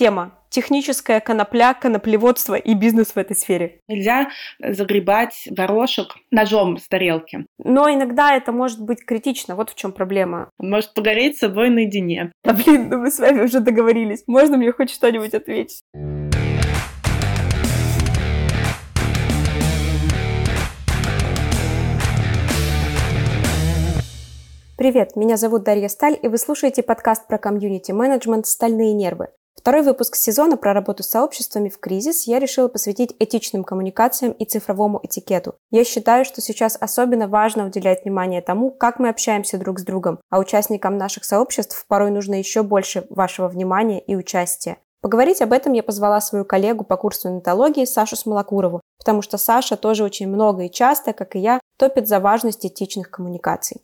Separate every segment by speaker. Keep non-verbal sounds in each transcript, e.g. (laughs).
Speaker 1: тема техническая конопля, коноплеводство и бизнес в этой сфере.
Speaker 2: Нельзя загребать горошек ножом с тарелки.
Speaker 1: Но иногда это может быть критично. Вот в чем проблема.
Speaker 2: Он может погореть с собой наедине.
Speaker 1: Да блин, ну мы с вами уже договорились. Можно мне хоть что-нибудь ответить? Привет, меня зовут Дарья Сталь, и вы слушаете подкаст про комьюнити-менеджмент «Стальные нервы». Второй выпуск сезона про работу с сообществами в кризис я решила посвятить этичным коммуникациям и цифровому этикету. Я считаю, что сейчас особенно важно уделять внимание тому, как мы общаемся друг с другом, а участникам наших сообществ порой нужно еще больше вашего внимания и участия. Поговорить об этом я позвала свою коллегу по курсу нетологии Сашу Смолокурову, потому что Саша тоже очень много и часто, как и я, топит за важность этичных коммуникаций.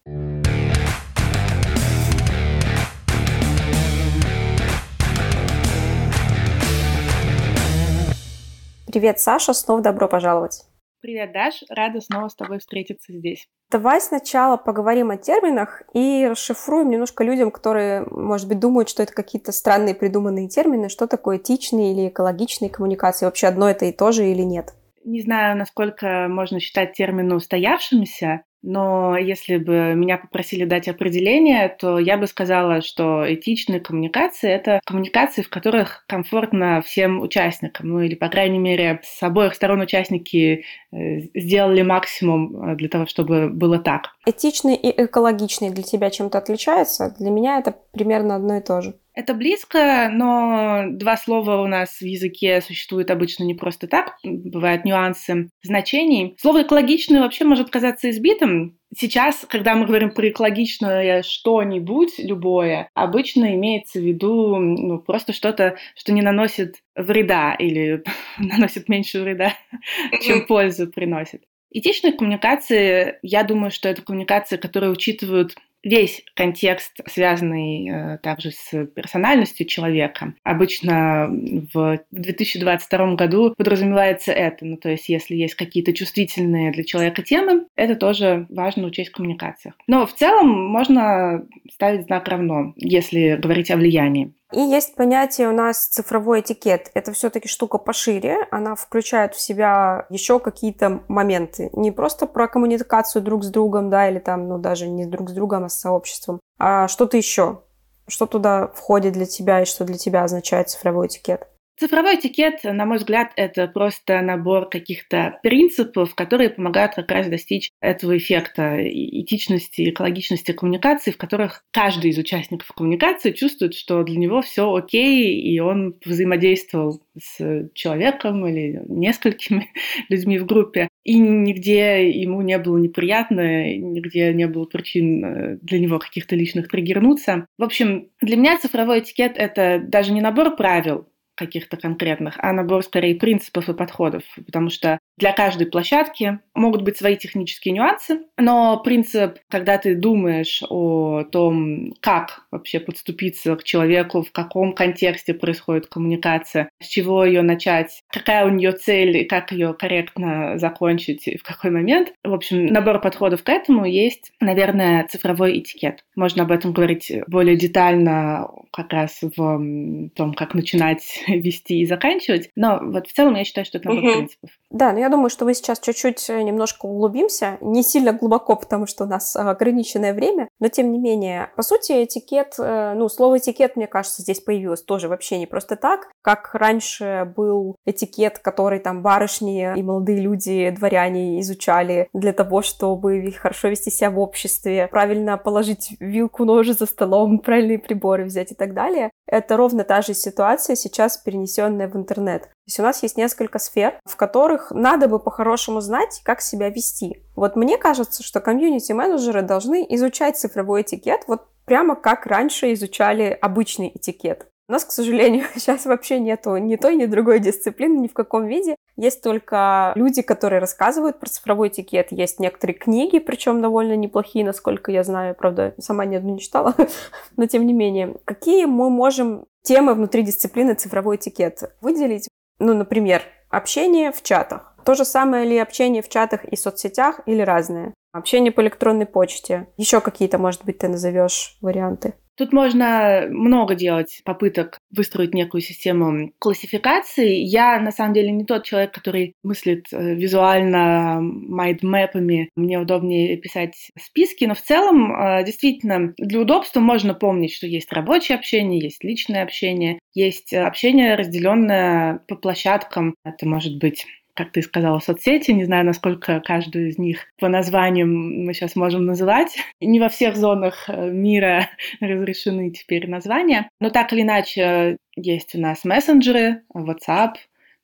Speaker 1: Привет, Саша, снова добро пожаловать.
Speaker 2: Привет, Даш, рада снова с тобой встретиться здесь.
Speaker 1: Давай сначала поговорим о терминах и расшифруем немножко людям, которые, может быть, думают, что это какие-то странные придуманные термины, что такое этичные или экологичные коммуникации, вообще одно это и то же или нет.
Speaker 2: Не знаю, насколько можно считать термины устоявшимися, но если бы меня попросили дать определение, то я бы сказала, что этичные коммуникации — это коммуникации, в которых комфортно всем участникам. Ну или, по крайней мере, с обоих сторон участники э, сделали максимум э, для того, чтобы было так.
Speaker 1: Этичные и экологичные для тебя чем-то отличаются? Для меня это примерно одно и то же.
Speaker 2: Это близко, но два слова у нас в языке существуют обычно не просто так, бывают нюансы значений. Слово «экологичное» вообще может казаться избитым. Сейчас, когда мы говорим про экологичное что-нибудь, любое, обычно имеется в виду ну, просто что-то, что не наносит вреда или (laughs) наносит меньше вреда, (laughs) чем пользу приносит. Этичные коммуникации, я думаю, что это коммуникации, которые учитывают весь контекст, связанный э, также с персональностью человека. Обычно в 2022 году подразумевается это. Ну, то есть, если есть какие-то чувствительные для человека темы, это тоже важно учесть в коммуникациях. Но в целом можно ставить знак равно, если говорить о влиянии.
Speaker 1: И есть понятие у нас цифровой этикет. Это все-таки штука пошире. Она включает в себя еще какие-то моменты. Не просто про коммуникацию друг с другом, да, или там, ну, даже не друг с другом, а с сообществом, а что-то еще. Что туда входит для тебя и что для тебя означает цифровой этикет.
Speaker 2: Цифровой этикет, на мой взгляд, это просто набор каких-то принципов, которые помогают как раз достичь этого эффекта этичности, экологичности коммуникации, в которых каждый из участников коммуникации чувствует, что для него все окей, и он взаимодействовал с человеком или несколькими (laughs) людьми в группе, и нигде ему не было неприятно, нигде не было причин э, для него каких-то личных триггернуться. В общем, для меня цифровой этикет — это даже не набор правил, каких-то конкретных, а набор скорее принципов и подходов, потому что для каждой площадки могут быть свои технические нюансы, но принцип, когда ты думаешь о том, как вообще подступиться к человеку, в каком контексте происходит коммуникация, с чего ее начать, какая у нее цель и как ее корректно закончить и в какой момент. В общем, набор подходов к этому есть, наверное, цифровой этикет. Можно об этом говорить более детально как раз в том, как начинать (laughs) вести и заканчивать. Но вот в целом я считаю, что это набор угу. принципов.
Speaker 1: Да, но я думаю, что мы сейчас чуть-чуть э, немножко углубимся. Не сильно глубоко, (laughs) потому что у нас э, ограниченное время. Но тем не менее, по сути, этикет, э, ну, слово этикет, мне кажется, здесь появилось тоже вообще не просто так. Как раньше был этикет, который там барышни и молодые люди, дворяне изучали для того, чтобы хорошо вести себя в обществе, правильно положить вилку, ножи за столом, (laughs) правильные приборы взять и так далее. Это ровно та же ситуация сейчас перенесенная в интернет. То есть у нас есть несколько сфер, в которых надо бы по-хорошему знать, как себя вести. Вот мне кажется, что комьюнити-менеджеры должны изучать цифровой этикет вот прямо как раньше изучали обычный этикет. У нас, к сожалению, (laughs) сейчас вообще нету ни той, ни другой дисциплины, ни в каком виде. Есть только люди, которые рассказывают про цифровой этикет. Есть некоторые книги, причем довольно неплохие, насколько я знаю. Правда, сама ни одну не читала, (laughs) но тем не менее. Какие мы можем темы внутри дисциплины цифровой этикет выделить? Ну, например, общение в чатах. То же самое ли общение в чатах и соцсетях или разное? Общение по электронной почте. Еще какие-то, может быть, ты назовешь варианты?
Speaker 2: Тут можно много делать попыток выстроить некую систему классификации. Я, на самом деле, не тот человек, который мыслит э, визуально майдмэпами. Мне удобнее писать списки, но в целом, э, действительно, для удобства можно помнить, что есть рабочее общение, есть личное общение, есть общение, разделенное по площадкам. Это может быть как ты сказала, соцсети. Не знаю, насколько каждую из них по названиям мы сейчас можем называть. Не во всех зонах э, мира (laughs) разрешены теперь названия. Но так или иначе, есть у нас мессенджеры, WhatsApp,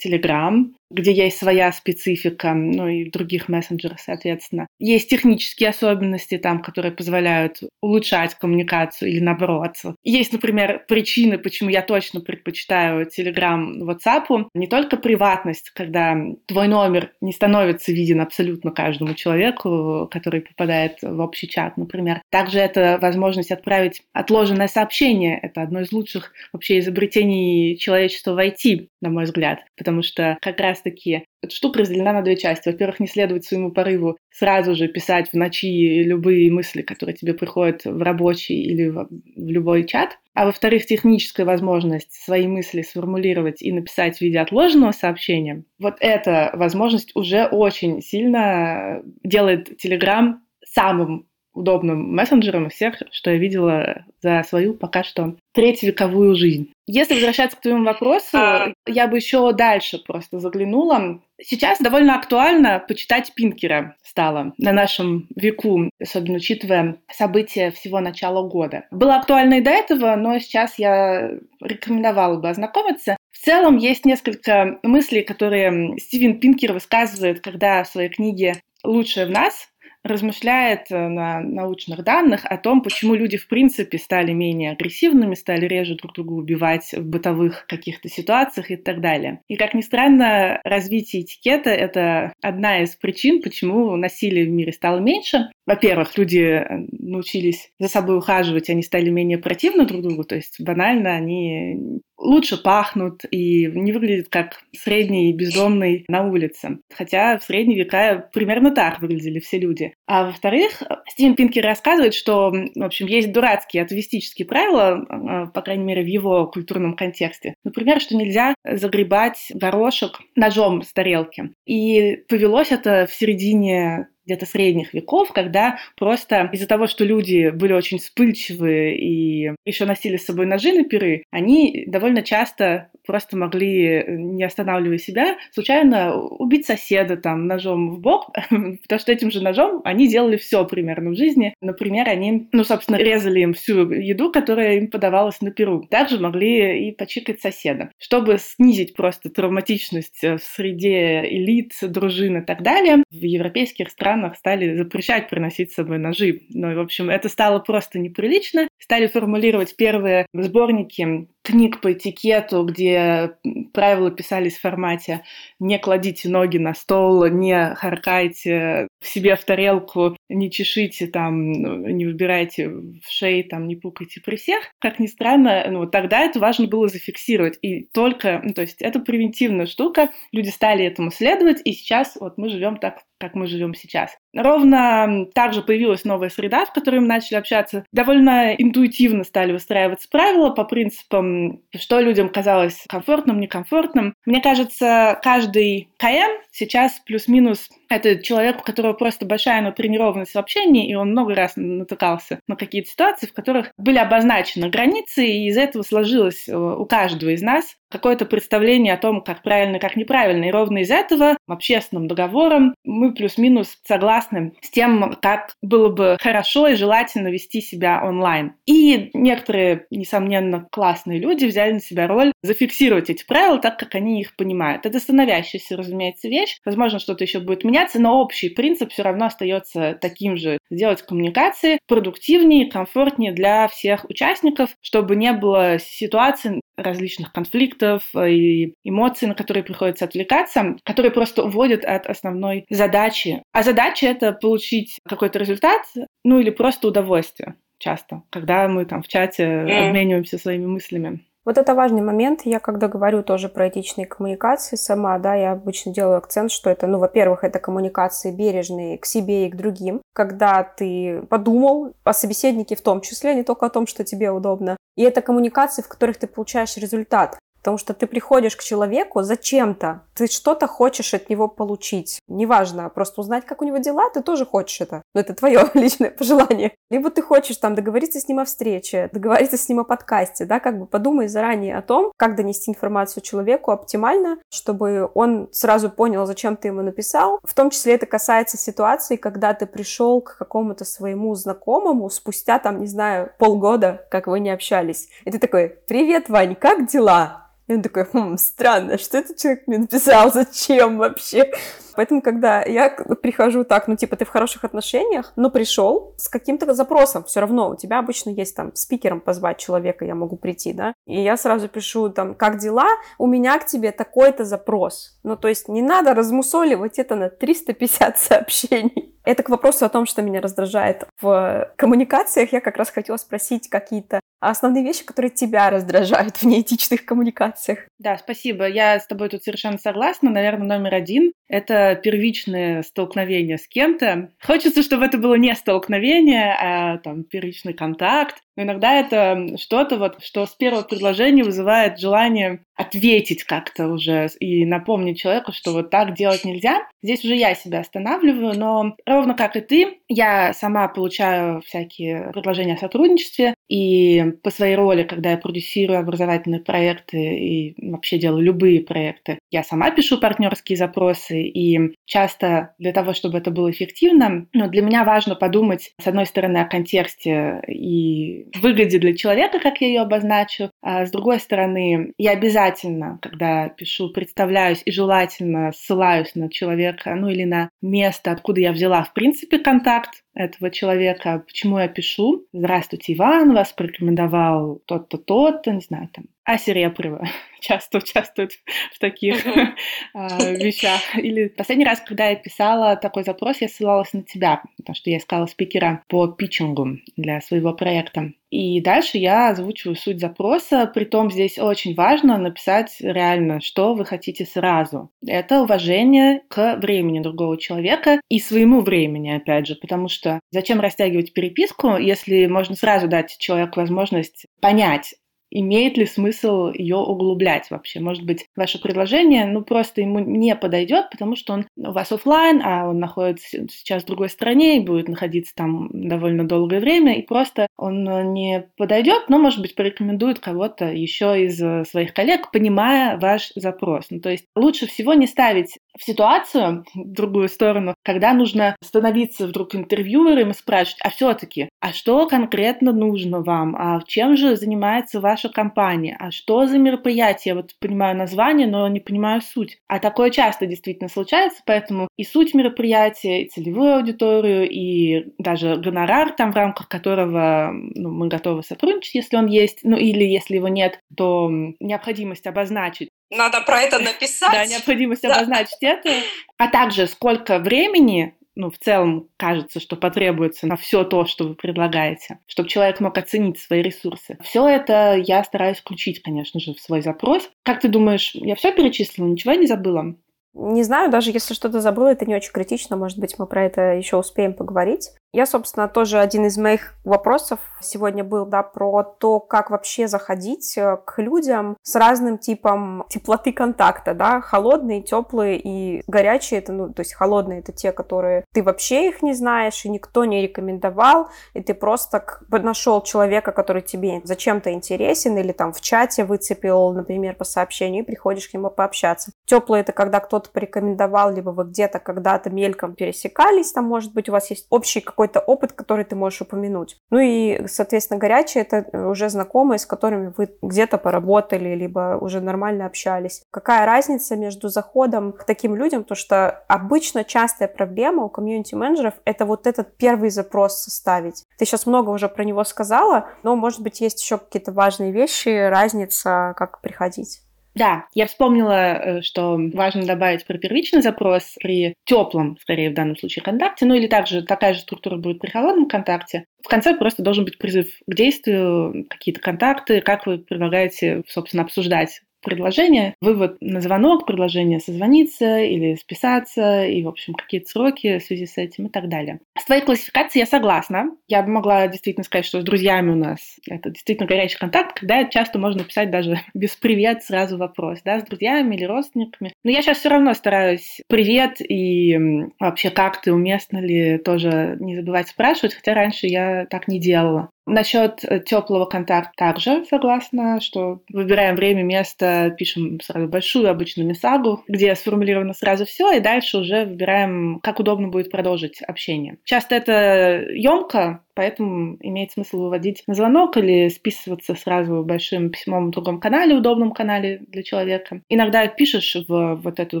Speaker 2: Telegram, где есть своя специфика, ну и других мессенджеров, соответственно. Есть технические особенности там, которые позволяют улучшать коммуникацию или наоборот. Есть, например, причины, почему я точно предпочитаю Telegram WhatsApp. Не только приватность, когда твой номер не становится виден абсолютно каждому человеку, который попадает в общий чат, например. Также это возможность отправить отложенное сообщение. Это одно из лучших вообще изобретений человечества в IT, на мой взгляд. Потому что как раз раз-таки эта штука разделена на две части. Во-первых, не следовать своему порыву сразу же писать в ночи любые мысли, которые тебе приходят в рабочий или в, в любой чат. А во-вторых, техническая возможность свои мысли сформулировать и написать в виде отложенного сообщения. Вот эта возможность уже очень сильно делает Telegram самым удобным мессенджером из всех, что я видела за свою пока что третьевековую жизнь. Если возвращаться к твоему вопросу, а... я бы еще дальше просто заглянула. Сейчас довольно актуально почитать Пинкера стало на нашем веку, особенно учитывая события всего начала года. Было актуально и до этого, но сейчас я рекомендовала бы ознакомиться. В целом есть несколько мыслей, которые Стивен Пинкер высказывает, когда в своей книге «Лучшее в нас» размышляет э, на научных данных о том, почему люди в принципе стали менее агрессивными, стали реже друг друга убивать в бытовых каких-то ситуациях и так далее. И как ни странно, развитие этикета — это одна из причин, почему насилие в мире стало меньше. Во-первых, люди э, научились за собой ухаживать, они стали менее противны друг другу, то есть банально они лучше пахнут и не выглядят как средний бездомный на улице. Хотя в средние века примерно так выглядели все люди. А во-вторых, Стивен Пинкер рассказывает, что, в общем, есть дурацкие атовистические правила, а, по крайней мере, в его культурном контексте. Например, что нельзя загребать горошек ножом с тарелки. И повелось это в середине где-то средних веков, когда просто из-за того, что люди были очень вспыльчивы и еще носили с собой ножи на пиры, они довольно часто просто могли, не останавливая себя, случайно убить соседа там ножом в бок, (laughs) потому что этим же ножом они делали все примерно в жизни. Например, они, ну, собственно, резали им всю еду, которая им подавалась на пиру. Также могли и почикать соседа. Чтобы снизить просто травматичность в среде элит, дружин и так далее, в европейских странах стали запрещать приносить с собой ножи. Ну, и, в общем, это стало просто неприлично. Стали формулировать первые сборники книг по этикету, где правила писались в формате «не кладите ноги на стол», «не харкайте себе в тарелку», «не чешите там, ну, не выбирайте в шеи, там, не пукайте при всех». Как ни странно, ну, тогда это важно было зафиксировать. И только, ну, то есть это превентивная штука, люди стали этому следовать, и сейчас вот мы живем так как мы живем сейчас. Ровно также появилась новая среда, в которой мы начали общаться. Довольно интуитивно стали выстраиваться правила по принципам, что людям казалось комфортным, некомфортным. Мне кажется, каждый КМ сейчас плюс-минус это человек, у которого просто большая натренированность в общении, и он много раз натыкался на какие-то ситуации, в которых были обозначены границы, и из этого сложилось э, у каждого из нас какое-то представление о том, как правильно, как неправильно. И ровно из этого общественным договором мы плюс-минус согласны с тем, как было бы хорошо и желательно вести себя онлайн. И некоторые, несомненно, классные люди взяли на себя роль зафиксировать эти правила так, как они их понимают. Это становящаяся, разумеется, вещь. Возможно, что-то еще будет меняться, но общий принцип все равно остается таким же. Сделать коммуникации продуктивнее, комфортнее для всех участников, чтобы не было ситуаций различных конфликтов и эмоций, на которые приходится отвлекаться, которые просто уводят от основной задачи. А задача — это получить какой-то результат, ну или просто удовольствие часто, когда мы там в чате обмениваемся своими мыслями.
Speaker 1: Вот это важный момент. Я когда говорю тоже про этичные коммуникации сама, да, я обычно делаю акцент, что это, ну, во-первых, это коммуникации бережные к себе и к другим, когда ты подумал о собеседнике в том числе, не только о том, что тебе удобно. И это коммуникации, в которых ты получаешь результат. Потому что ты приходишь к человеку зачем-то, ты что-то хочешь от него получить. Неважно, просто узнать, как у него дела, ты тоже хочешь это. Но это твое (laughs) личное пожелание. Либо ты хочешь там договориться с ним о встрече, договориться с ним о подкасте, да, как бы подумай заранее о том, как донести информацию человеку оптимально, чтобы он сразу понял, зачем ты ему написал. В том числе это касается ситуации, когда ты пришел к какому-то своему знакомому спустя там, не знаю, полгода, как вы не общались. И ты такой, привет, Вань, как дела? И он такой, хм, странно, что этот человек мне написал, зачем вообще? Поэтому, когда я прихожу так, ну, типа, ты в хороших отношениях, но пришел с каким-то запросом, все равно у тебя обычно есть там спикером позвать человека, я могу прийти, да, и я сразу пишу там, как дела, у меня к тебе такой-то запрос. Ну, то есть не надо размусоливать это на 350 сообщений. Это к вопросу о том, что меня раздражает в коммуникациях. Я как раз хотела спросить какие-то основные вещи, которые тебя раздражают в неэтичных коммуникациях.
Speaker 2: Да, спасибо. Я с тобой тут совершенно согласна. Наверное, номер один — это первичное столкновение с кем-то. Хочется, чтобы это было не столкновение, а там первичный контакт, но иногда это что-то, вот, что с первого предложения вызывает желание ответить как-то уже и напомнить человеку, что вот так делать нельзя. Здесь уже я себя останавливаю, но ровно как и ты, я сама получаю всякие предложения о сотрудничестве, и по своей роли, когда я продюсирую образовательные проекты и вообще делаю любые проекты, я сама пишу партнерские запросы, и часто для того, чтобы это было эффективно, ну, для меня важно подумать, с одной стороны, о контексте и выгоде для человека, как я ее обозначу. А с другой стороны, я обязательно, когда пишу, представляюсь и желательно ссылаюсь на человека, ну или на место, откуда я взяла в принципе контакт этого человека, почему я пишу. Здравствуйте, Иван, вас порекомендовал тот-то, тот-то, не знаю, там, Ася Репрева (laughs) часто участвует в таких (laughs) а, вещах. Или последний раз, когда я писала такой запрос, я ссылалась на тебя, потому что я искала спикера по питчингу для своего проекта. И дальше я озвучиваю суть запроса, притом здесь очень важно написать реально, что вы хотите сразу. Это уважение к времени другого человека и своему времени, опять же, потому что зачем растягивать переписку, если можно сразу дать человеку возможность понять, имеет ли смысл ее углублять вообще. Может быть, ваше предложение, ну, просто ему не подойдет, потому что он у вас офлайн, а он находится сейчас в другой стране и будет находиться там довольно долгое время, и просто он не подойдет, но, может быть, порекомендует кого-то еще из э, своих коллег, понимая ваш запрос. Ну, то есть лучше всего не ставить в ситуацию, в (laughs) другую сторону, когда нужно становиться вдруг интервьюером и спрашивать, а все-таки, а что конкретно нужно вам, а чем же занимается ваша компания, а что за мероприятие, вот понимаю название, но не понимаю суть. А такое часто действительно случается, поэтому и суть мероприятия, и целевую аудиторию, и даже гонорар, там в рамках которого ну, мы готовы сотрудничать, если он есть, ну или если его нет, то необходимость обозначить,
Speaker 3: надо про это написать.
Speaker 2: Да, необходимость обозначить это. А также сколько времени ну, в целом кажется, что потребуется на все то, что вы предлагаете, чтобы человек мог оценить свои ресурсы. Все это я стараюсь включить, конечно же, в свой запрос. Как ты думаешь, я все перечислила, ничего я не забыла?
Speaker 1: Не знаю, даже если что-то забыла, это не очень критично, может быть, мы про это еще успеем поговорить. Я, собственно, тоже один из моих вопросов сегодня был, да, про то, как вообще заходить э, к людям с разным типом теплоты контакта, да, холодные, теплые и горячие, это, ну, то есть холодные это те, которые ты вообще их не знаешь, и никто не рекомендовал, и ты просто нашел человека, который тебе зачем-то интересен, или там в чате выцепил, например, по сообщению, и приходишь к нему пообщаться. Теплые это когда кто-то порекомендовал, либо вы где-то когда-то мельком пересекались, там, может быть, у вас есть общий какой-то опыт, который ты можешь упомянуть. Ну и, соответственно, горячие — это уже знакомые, с которыми вы где-то поработали, либо уже нормально общались. Какая разница между заходом к таким людям? То что обычно частая проблема у комьюнити-менеджеров — это вот этот первый запрос составить. Ты сейчас много уже про него сказала, но, может быть, есть еще какие-то важные вещи, разница, как приходить.
Speaker 2: Да, я вспомнила, э, что важно добавить про первичный запрос при теплом, скорее в данном случае, контакте, ну или также такая же структура будет при холодном контакте. В конце просто должен быть призыв к действию, какие-то контакты, как вы предлагаете, собственно, обсуждать предложение, вывод на звонок, предложение созвониться или списаться, и, в общем, какие-то сроки в связи с этим и так далее. С твоей классификацией я согласна. Я бы могла действительно сказать, что с друзьями у нас это действительно горячий контакт, когда часто можно писать даже (laughs) без «привет» сразу вопрос, да, с друзьями или родственниками. Но я сейчас все равно стараюсь «привет» и вообще как ты, уместно ли, тоже не забывать спрашивать, хотя раньше я так не делала. Насчет э, теплого контакта также согласна, что выбираем время, место, пишем сразу большую обычную месагу, где сформулировано сразу все, и дальше уже выбираем, как удобно будет продолжить общение. Часто это емко, Поэтому имеет смысл выводить на звонок или списываться сразу большим письмом в другом канале, удобном канале для человека. Иногда пишешь в вот эту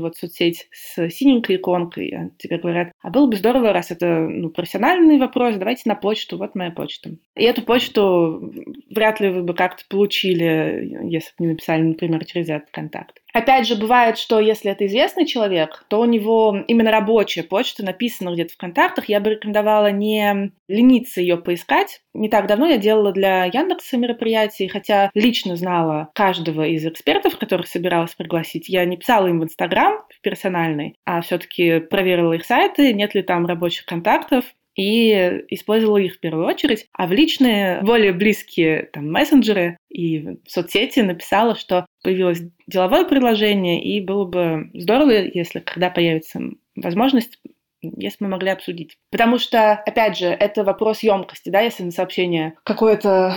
Speaker 2: вот соцсеть с синенькой иконкой, а тебе говорят, а было бы здорово, раз это ну, профессиональный вопрос, давайте на почту, вот моя почта. И эту почту вряд ли вы бы как-то получили, если бы не написали, например, через этот контакт. Опять же, бывает, что если это известный человек, то у него именно рабочая почта написана где-то в контактах. Я бы рекомендовала не лениться ее поискать. Не так давно я делала для Яндекса мероприятий, хотя лично знала каждого из экспертов, которых собиралась пригласить. Я не писала им в Инстаграм в персональный, а все-таки проверила их сайты, нет ли там рабочих контактов, и использовала их в первую очередь, а в личные, более близкие там, мессенджеры и соцсети написала, что появилось деловое предложение, и было бы здорово, если когда появится возможность если мы могли обсудить. Потому что, опять же, это вопрос емкости, да, если на сообщение какое-то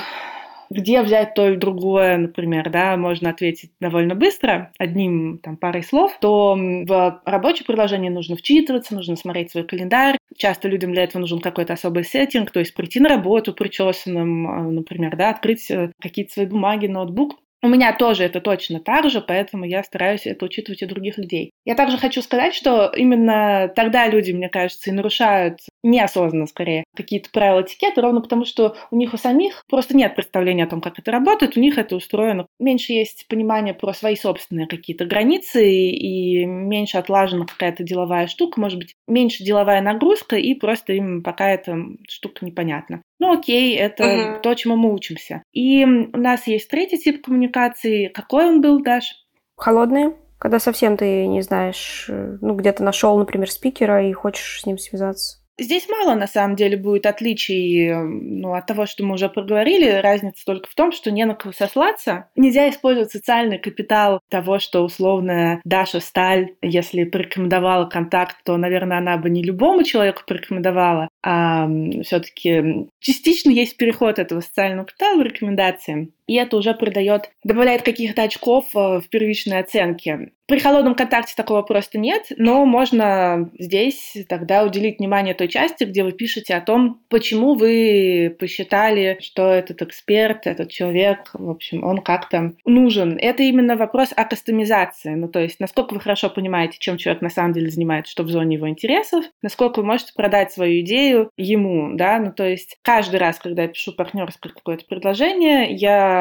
Speaker 2: где взять то и другое, например, да, можно ответить довольно быстро, одним там парой слов, то в рабочее приложение нужно вчитываться, нужно смотреть свой календарь. Часто людям для этого нужен какой-то особый сеттинг, то есть прийти на работу причесанным, а, например, да, открыть э, какие-то свои бумаги, ноутбук, у меня тоже это точно так же, поэтому я стараюсь это учитывать и других людей. Я также хочу сказать, что именно тогда люди, мне кажется, и нарушают неосознанно, скорее, какие-то правила этикета, ровно потому, что у них у самих просто нет представления о том, как это работает, у них это устроено. Меньше есть понимания про свои собственные какие-то границы и меньше отлажена какая-то деловая штука, может быть, меньше деловая нагрузка, и просто им пока эта штука непонятна. Ну окей, это uh-huh. то, чему мы учимся. И у нас есть третий тип коммуникации. Какой он был, Даш?
Speaker 1: Холодный. Когда совсем ты не знаешь, э, ну, где-то нашел, например, спикера и хочешь с ним связаться.
Speaker 2: Здесь мало, на самом деле, будет отличий ну, от того, что мы уже проговорили. Разница только в том, что не на кого сослаться. Нельзя использовать социальный капитал того, что условно Даша Сталь, если порекомендовала контакт, то, наверное, она бы не любому человеку порекомендовала, а все-таки частично есть переход этого социального капитала в рекомендации и это уже придает, добавляет каких-то очков э, в первичной оценке. При холодном контакте такого просто нет, но можно здесь тогда уделить внимание той части, где вы пишете о том, почему вы посчитали, что этот эксперт, этот человек, в общем, он как-то нужен. Это именно вопрос о кастомизации, ну то есть насколько вы хорошо понимаете, чем человек на самом деле занимается, что в зоне его интересов, насколько вы можете продать свою идею ему, да, ну то есть каждый раз, когда я пишу партнерское какое-то предложение, я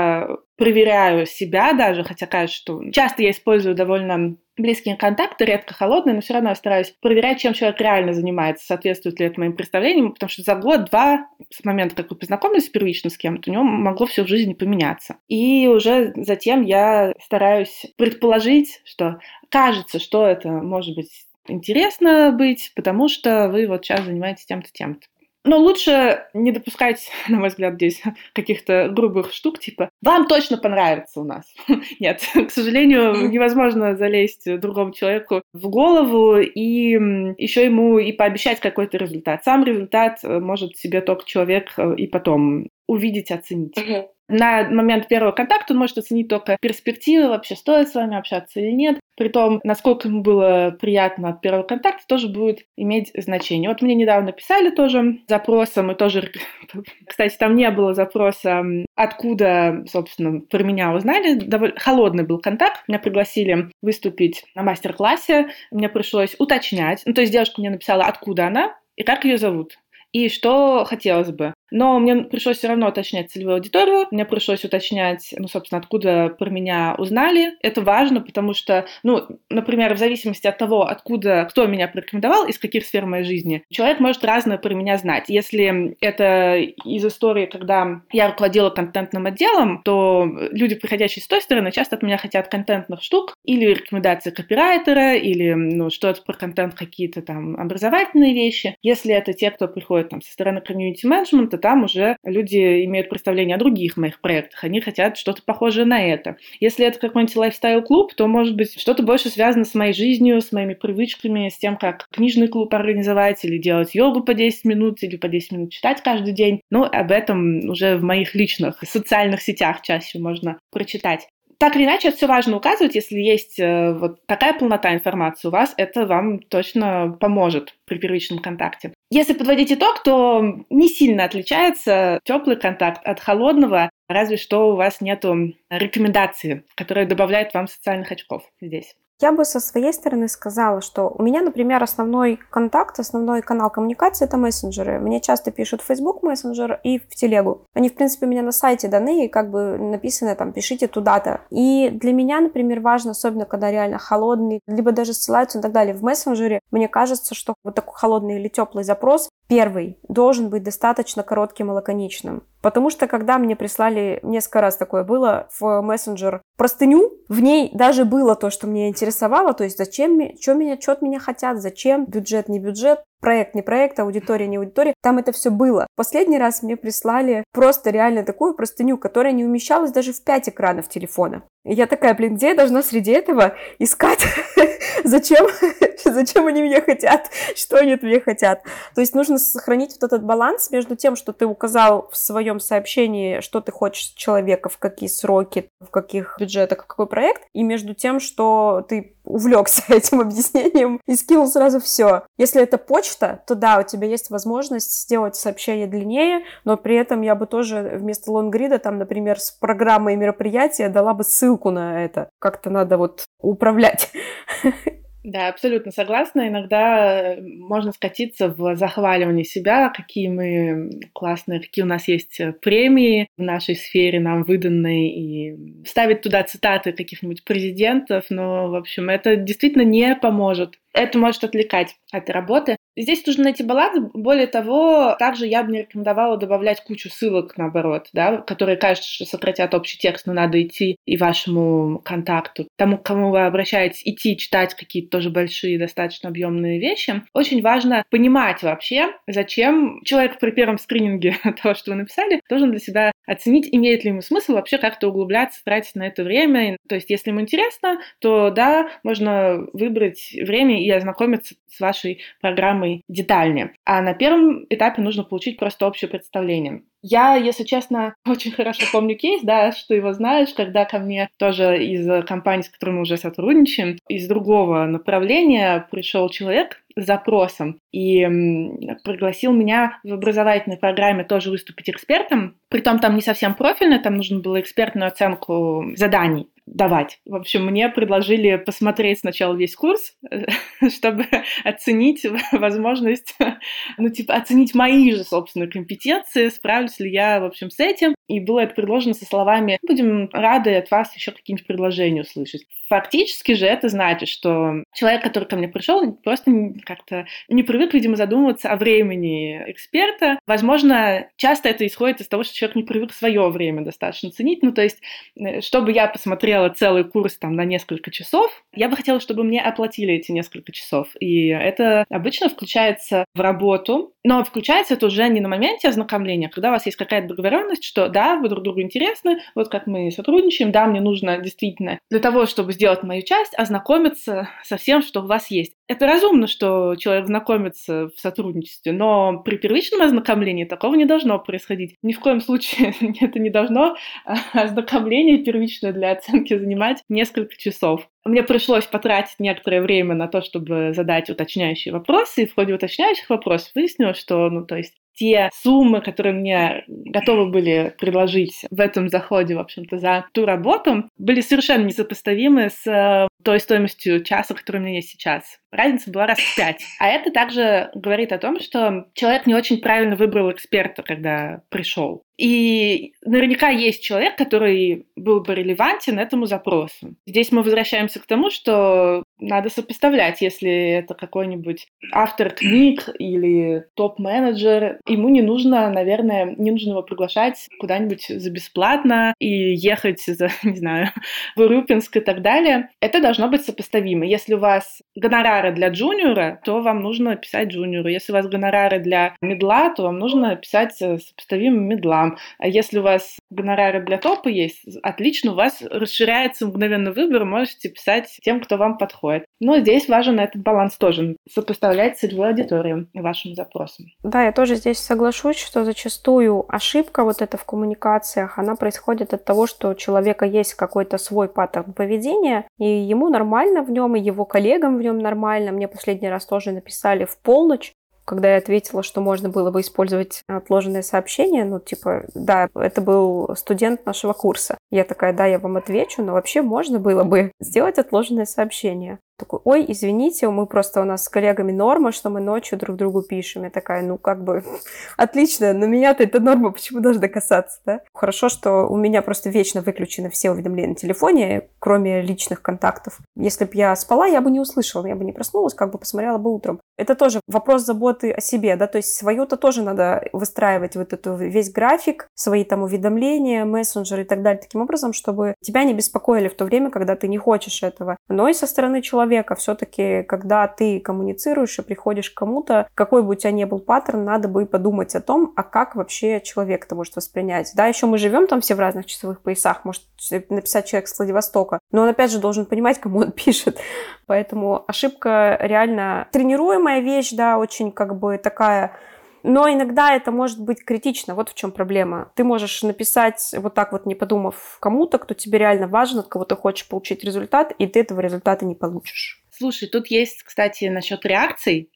Speaker 2: проверяю себя даже, хотя кажется, что часто я использую довольно близкие контакты, редко холодные, но все равно я стараюсь проверять, чем человек реально занимается, соответствует ли это моим представлениям, потому что за год-два, с момента, как вы познакомились первично с кем-то, у него могло все в жизни поменяться. И уже затем я стараюсь предположить, что кажется, что это может быть интересно быть, потому что вы вот сейчас занимаетесь тем-то, тем-то. Но лучше не допускать, (laughs) на мой взгляд, здесь (laughs) каких-то грубых штук, типа «вам точно понравится у нас». (laughs) Нет, к сожалению, невозможно залезть другому человеку в голову и еще ему и пообещать какой-то результат. Сам результат э, может себе только человек э, и потом увидеть, оценить. На момент первого контакта он может оценить только перспективы, вообще стоит с вами общаться или нет. Притом, насколько ему было приятно от первого контакта, тоже будет иметь значение. Вот мне недавно писали тоже запросом, и тоже, (laughs) кстати, там не было запроса, откуда, собственно, про меня узнали. Довольно холодный был контакт. Меня пригласили выступить на мастер-классе. Мне пришлось уточнять. Ну, то есть девушка мне написала, откуда она и как ее зовут. И что хотелось бы. Но мне пришлось все равно уточнять целевую аудиторию, мне пришлось уточнять, ну, собственно, откуда про меня узнали. Это важно, потому что, ну, например, в зависимости от того, откуда, кто меня порекомендовал, из каких сфер моей жизни, человек может разное про меня знать. Если это из истории, когда я руководила контентным отделом, то люди, приходящие с той стороны, часто от меня хотят контентных штук или рекомендации копирайтера, или, ну, что-то про контент, какие-то там образовательные вещи. Если это те, кто приходит там со стороны комьюнити-менеджмента, там уже люди имеют представление о других моих проектах, они хотят что-то похожее на это. Если это какой-нибудь лайфстайл-клуб, то, может быть, что-то больше связано с моей жизнью, с моими привычками, с тем, как книжный клуб организовать, или делать йогу по 10 минут, или по 10 минут читать каждый день. Но об этом уже в моих личных социальных сетях чаще можно прочитать так или иначе, это все важно указывать, если есть э, вот такая полнота информации у вас, это вам точно поможет при первичном контакте. Если подводить итог, то не сильно отличается теплый контакт от холодного, разве что у вас нету рекомендации, которые добавляют вам социальных очков здесь.
Speaker 1: Я бы со своей стороны сказала, что у меня, например, основной контакт, основной канал коммуникации это мессенджеры. Мне часто пишут в Facebook мессенджер и в телегу. Они, в принципе, у меня на сайте даны и как бы написано там, пишите туда-то. И для меня, например, важно, особенно когда реально холодный, либо даже ссылаются и так далее в мессенджере, мне кажется, что вот такой холодный или теплый запрос первый должен быть достаточно коротким и лаконичным. Потому что когда мне прислали, несколько раз такое было, в мессенджер простыню, в ней даже было то, что меня интересовало, то есть зачем, что меня, что от меня хотят, зачем, бюджет, не бюджет, проект, не проект, аудитория, не аудитория, там это все было. Последний раз мне прислали просто реально такую простыню, которая не умещалась даже в пять экранов телефона. И я такая, блин, где я должна среди этого искать? (laughs) зачем? (laughs) зачем они меня хотят? Что они от меня хотят? То есть нужно сохранить вот этот баланс между тем, что ты указал в своем сообщении, что ты хочешь человека, в какие сроки, в каких бюджетах, какой проект, и между тем, что ты увлекся (laughs) этим объяснением и скинул сразу все. Если это почта, то да, у тебя есть возможность сделать сообщение длиннее, но при этом я бы тоже вместо лонгрида, там, например, с программой мероприятия дала бы ссылку на это. Как-то надо вот управлять.
Speaker 2: Да, абсолютно согласна. Иногда э, можно скатиться в захваливание себя, какие мы классные, какие у нас есть э, премии в нашей сфере нам выданные, и ставить туда цитаты каких-нибудь президентов, но, в общем, это действительно не поможет. Это может отвлекать от работы. Здесь нужно найти баланс. Более того, также я бы не рекомендовала добавлять кучу ссылок, наоборот, да, которые, кажется, сократят общий текст, но надо идти и вашему контакту, тому, к кому вы обращаетесь, идти читать какие-то тоже большие, достаточно объемные вещи. Очень важно понимать вообще, зачем человек при первом скрининге (laughs) того, что вы написали, должен для себя оценить, имеет ли ему смысл вообще как-то углубляться, тратить на это время. То есть, если ему интересно, то да, можно выбрать время и ознакомиться с вашей программой детальнее. А на первом этапе нужно получить просто общее представление. Я, если честно, (laughs) очень хорошо помню кейс, да, что его знаешь, когда ко мне тоже из компании, с которой мы уже сотрудничаем, из другого направления пришел человек с запросом и пригласил меня в образовательной программе тоже выступить экспертом. Притом там не совсем профильно, там нужно было экспертную оценку заданий давать. В общем, мне предложили посмотреть сначала весь курс, (laughs) чтобы оценить возможность, ну, типа, оценить мои же собственные компетенции, справлюсь ли я, в общем, с этим. И было это предложено со словами «Будем рады от вас еще какие-нибудь предложения услышать». Фактически же это значит, что человек, который ко мне пришел, просто как-то не привык, видимо, задумываться о времени эксперта. Возможно, часто это исходит из того, что человек не привык свое время достаточно ценить. Ну, то есть, э, чтобы я посмотрела целый курс там на несколько часов, я бы хотела, чтобы мне оплатили эти несколько часов. И это обычно включается в работу, но включается это уже не на моменте ознакомления, когда у вас есть какая-то договоренность, что да, вы друг другу интересны, вот как мы сотрудничаем, да, мне нужно действительно для того, чтобы сделать мою часть, ознакомиться со всем, что у вас есть. Это разумно, что человек знакомится в сотрудничестве, но при первичном ознакомлении такого не должно происходить. Ни в коем случае (laughs) это не должно а, ознакомление первичное для оценки занимать несколько часов. Мне пришлось потратить некоторое время на то, чтобы задать уточняющие вопросы, и в ходе уточняющих вопросов выяснилось, что, ну, то есть те суммы, которые мне готовы были предложить в этом заходе, в общем-то, за ту работу, были совершенно несопоставимы с э, той стоимостью часа, которая у меня есть сейчас разница была раз в пять. А это также говорит о том, что человек не очень правильно выбрал эксперта, когда пришел. И наверняка есть человек, который был бы релевантен этому запросу. Здесь мы возвращаемся к тому, что надо сопоставлять, если это какой-нибудь автор книг или топ-менеджер, ему не нужно, наверное, не нужно его приглашать куда-нибудь за бесплатно и ехать за, (laughs) не знаю, в Урюпинск и так далее. Это должно быть сопоставимо. Если у вас гонорары для джуниора, то вам нужно писать джуниору. Если у вас гонорары для медла, то вам нужно писать сопоставимым медлам. А если у вас гонорары для топа есть, отлично, у вас расширяется мгновенно выбор, можете писать тем, кто вам подходит. Но здесь важен этот баланс тоже, сопоставлять целевую аудиторию вашим запросам.
Speaker 1: Да, я тоже здесь соглашусь, что зачастую ошибка вот эта в коммуникациях, она происходит от того, что у человека есть какой-то свой паттерн поведения, и ему нормально в нем, и его коллегам в нем нормально. Мне последний раз тоже написали в полночь, когда я ответила, что можно было бы использовать отложенное сообщение, ну, типа, да, это был студент нашего курса. Я такая, да, я вам отвечу, но вообще можно было бы (laughs) сделать отложенное сообщение такой, ой, извините, мы просто у нас с коллегами норма, что мы ночью друг другу пишем. Я такая, ну как бы, (laughs) отлично, но меня-то это норма, почему должна касаться, да? Хорошо, что у меня просто вечно выключены все уведомления на телефоне, кроме личных контактов. Если бы я спала, я бы не услышала, я бы не проснулась, как бы посмотрела бы утром. Это тоже вопрос заботы о себе, да, то есть свою-то тоже надо выстраивать вот эту весь график, свои там уведомления, мессенджеры и так далее, таким образом, чтобы тебя не беспокоили в то время, когда ты не хочешь этого. Но и со стороны человека человека. Все-таки, когда ты коммуницируешь и приходишь к кому-то, какой бы у тебя ни был паттерн, надо бы подумать о том, а как вообще человек это может воспринять. Да, еще мы живем там все в разных часовых поясах, может написать человек с Владивостока, но он опять же должен понимать, кому он (laughs) пишет. Поэтому ошибка реально тренируемая вещь, да, очень как бы такая но иногда это может быть критично. Вот в чем проблема. Ты можешь написать вот так вот, не подумав кому-то, кто тебе реально важен, от кого ты хочешь получить результат, и ты этого результата не получишь.
Speaker 2: Слушай, тут есть, кстати, насчет реакций,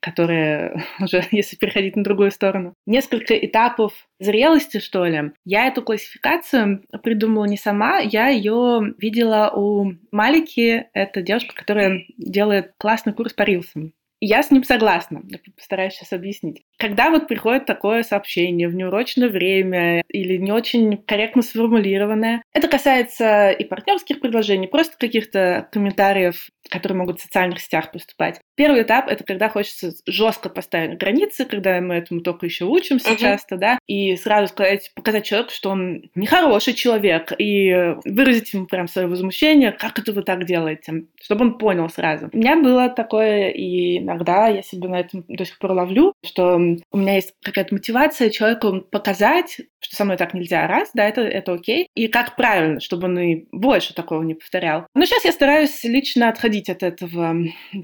Speaker 2: которые (laughs) уже, если переходить на другую сторону, несколько этапов зрелости, что ли. Я эту классификацию придумала не сама, я ее видела у Малики, это девушка, которая делает классный курс по рилсам. Я с ним согласна. Я постараюсь сейчас объяснить. Когда вот приходит такое сообщение в неурочное время или не очень корректно сформулированное, это касается и партнерских предложений, просто каких-то комментариев, которые могут в социальных сетях поступать. Первый этап — это когда хочется жестко поставить границы, когда мы этому только еще учимся uh-huh. часто, да, и сразу сказать, показать человеку, что он нехороший человек, и выразить ему прям свое возмущение, как это вы так делаете, чтобы он понял сразу. У меня было такое, и иногда я себя на этом до сих пор ловлю, что у меня есть какая-то мотивация человеку показать, что со мной так нельзя, раз, да, это, это окей, и как правильно, чтобы он и больше такого не повторял. Но сейчас я стараюсь лично отходить от этого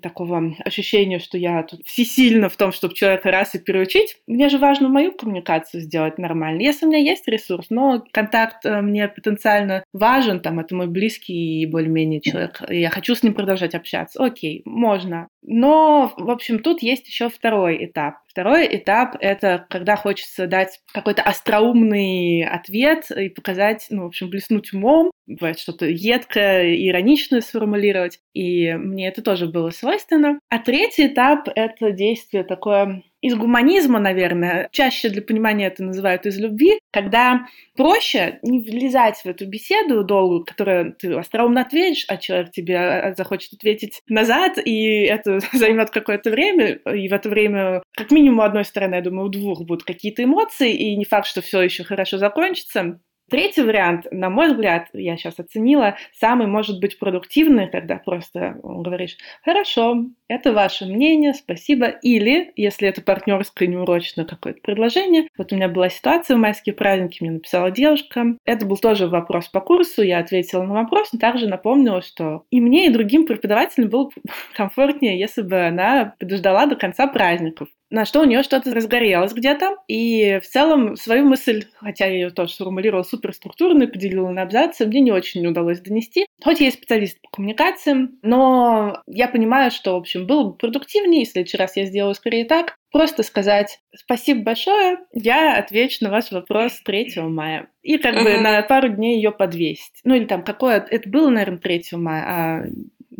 Speaker 2: такого ощущения, что я тут всесильна в том, чтобы человека раз и переучить. Мне же важно мою коммуникацию сделать нормально. Если у меня есть ресурс, но контакт э, мне потенциально важен, там, это мой близкий и более-менее человек, и я хочу с ним продолжать общаться, окей, можно. Но, в общем, тут есть еще второй этап. Второй этап — это когда хочется дать какой-то остроумный ответ и показать, ну, в общем, блеснуть умом, бывает что-то едкое, ироничное сформулировать, и мне это тоже было свойственно. А третий этап — это действие такое из гуманизма, наверное, чаще для понимания это называют из любви, когда проще не влезать в эту беседу долгую, которую ты остроумно ответишь, а человек тебе а, захочет ответить назад, и это (laughs) займет какое-то время, и в это время как минимум у одной стороны, я думаю, у двух будут какие-то эмоции, и не факт, что все еще хорошо закончится. Третий вариант, на мой взгляд, я сейчас оценила, самый может быть продуктивный, когда просто говоришь, хорошо, это ваше мнение, спасибо. Или, если это партнерское неурочное какое-то предложение, вот у меня была ситуация в майские праздники, мне написала девушка, это был тоже вопрос по курсу, я ответила на вопрос, но также напомнила, что и мне, и другим преподавателям было (laughs) комфортнее, если бы она подождала до конца праздников на что у нее что-то разгорелось где-то. И в целом свою мысль, хотя я ее тоже сформулировала суперструктурно и поделила на абзацы, мне не очень удалось донести. Хоть я и специалист по коммуникациям, но я понимаю, что, в общем, было бы продуктивнее, в следующий раз я сделаю скорее так, просто сказать спасибо большое, я отвечу на ваш вопрос 3 мая. И как uh-huh. бы на пару дней ее подвесить. Ну или там какое... Это было, наверное, 3 мая, а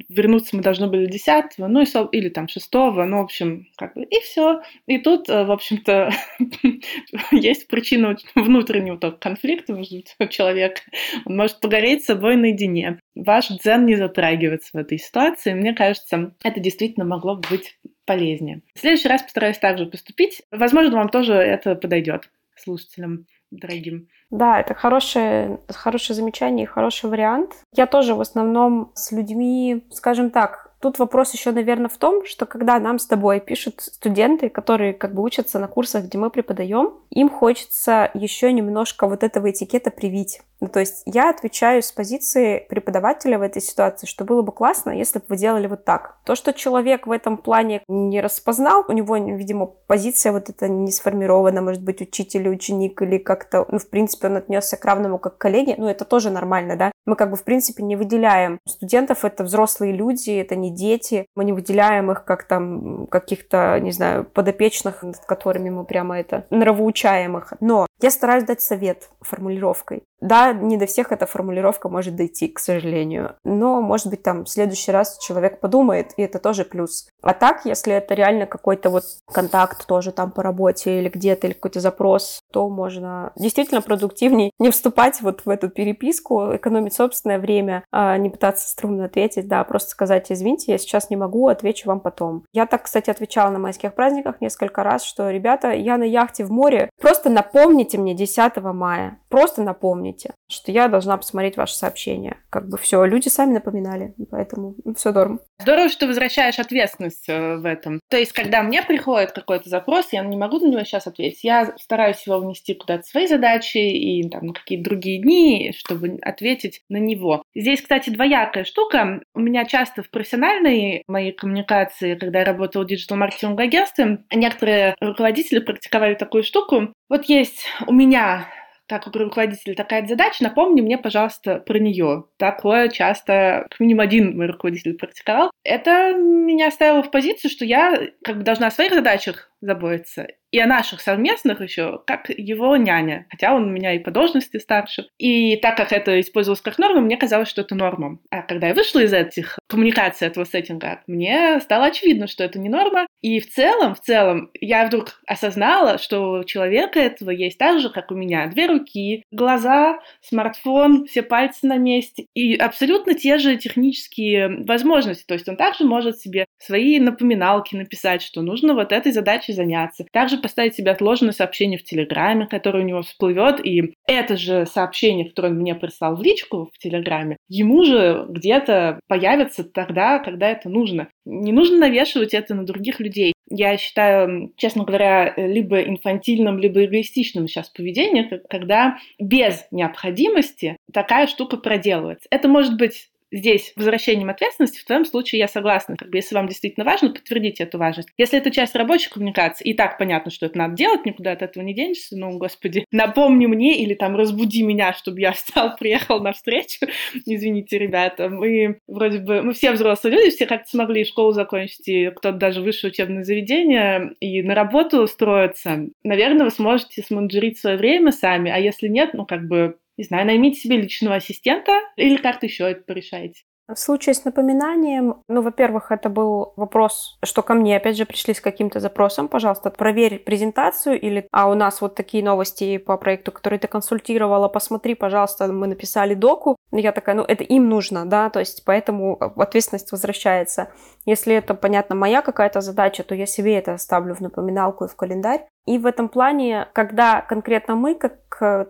Speaker 2: вернуться мы должны были 10 ну и, или там 6 ну, в общем, как бы, и все. И тут, э, в общем-то, (laughs) есть причина внутреннего только конфликта между человеком. Он может погореть с собой наедине. Ваш дзен не затрагивается в этой ситуации. Мне кажется, это действительно могло быть полезнее. В следующий раз постараюсь также поступить. Возможно, вам тоже это подойдет слушателям дорогим.
Speaker 1: Да, это хорошее, хорошее замечание и хороший вариант. Я тоже в основном с людьми, скажем так, Тут вопрос еще, наверное, в том, что когда нам с тобой пишут студенты, которые как бы учатся на курсах, где мы преподаем, им хочется еще немножко вот этого этикета привить. Ну, то есть я отвечаю с позиции преподавателя в этой ситуации, что было бы классно, если бы вы делали вот так. То, что человек в этом плане не распознал, у него, видимо, позиция вот эта не сформирована, может быть, учитель или ученик, или как-то, ну, в принципе, он отнесся к равному как коллеге, ну, это тоже нормально, да. Мы как бы, в принципе, не выделяем студентов, это взрослые люди, это не дети, мы не выделяем их как там каких-то, не знаю, подопечных, над которыми мы прямо это нравоучаемых. Но я стараюсь дать совет формулировкой. Да, не до всех эта формулировка может дойти, к сожалению. Но, может быть, там в следующий раз человек подумает, и это тоже плюс. А так, если это реально какой-то вот контакт тоже там по работе или где-то, или какой-то запрос, то можно действительно продуктивнее не вступать вот в эту переписку, экономить собственное время, а не пытаться струнно ответить, да, просто сказать, извините, я сейчас не могу, отвечу вам потом. Я так, кстати, отвечала на майских праздниках несколько раз, что, ребята, я на яхте в море, просто напомните мне 10 мая, просто напомните помните, что я должна посмотреть ваше сообщение. Как бы все, люди сами напоминали, поэтому все норм.
Speaker 2: Здорово, что возвращаешь ответственность э, в этом. То есть, когда мне приходит какой-то запрос, я не могу на него сейчас ответить. Я стараюсь его внести куда-то свои задачи и там, на какие-то другие дни, чтобы ответить на него. Здесь, кстати, двоякая штука. У меня часто в профессиональной моей коммуникации, когда я работала в диджитал-маркетинговом агентстве, некоторые руководители практиковали такую штуку. Вот есть у меня как у руководителя такая задача, напомни мне, пожалуйста, про нее. Такое часто, как минимум один мой руководитель практиковал. Это меня ставило в позицию, что я как бы должна о своих задачах заботиться и о наших совместных еще, как его няня. Хотя он у меня и по должности старше. И так как это использовалось как норма, мне казалось, что это норма. А когда я вышла из этих коммуникаций, этого сеттинга, мне стало очевидно, что это не норма. И в целом, в целом, я вдруг осознала, что у человека этого есть так же, как у меня. Две руки, глаза, смартфон, все пальцы на месте. И абсолютно те же технические возможности. То есть он также может себе свои напоминалки написать, что нужно вот этой задачей заняться. Также поставить себе отложенное сообщение в Телеграме, которое у него всплывет, и это же сообщение, которое он мне прислал в личку в Телеграме, ему же где-то появится тогда, когда это нужно. Не нужно навешивать это на других людей. Я считаю, честно говоря, либо инфантильным, либо эгоистичным сейчас поведение, когда без необходимости такая штука проделывается. Это может быть здесь возвращением ответственности, в твоем случае я согласна. Как бы, если вам действительно важно, подтвердите эту важность. Если это часть рабочей коммуникации, и так понятно, что это надо делать, никуда от этого не денешься, ну, господи, (laughs) напомни мне или там разбуди меня, чтобы я (laughs) встал, приехал на встречу. (laughs) Извините, ребята, мы вроде бы, мы все взрослые люди, все как-то смогли школу закончить, и кто-то даже высшее учебное заведение, и на работу устроиться. Наверное, вы сможете сменеджерить свое время сами, а если нет, ну, как бы не знаю, наймите себе личного ассистента или как-то еще это порешаете.
Speaker 1: В случае с напоминанием, ну, во-первых, это был вопрос, что ко мне, опять же, пришли с каким-то запросом, пожалуйста, проверь презентацию, или, а у нас вот такие новости по проекту, который ты консультировала, посмотри, пожалуйста, мы написали доку. Я такая, ну, это им нужно, да, то есть поэтому ответственность возвращается. Если это, понятно, моя какая-то задача, то я себе это оставлю в напоминалку и в календарь. И в этом плане, когда конкретно мы, как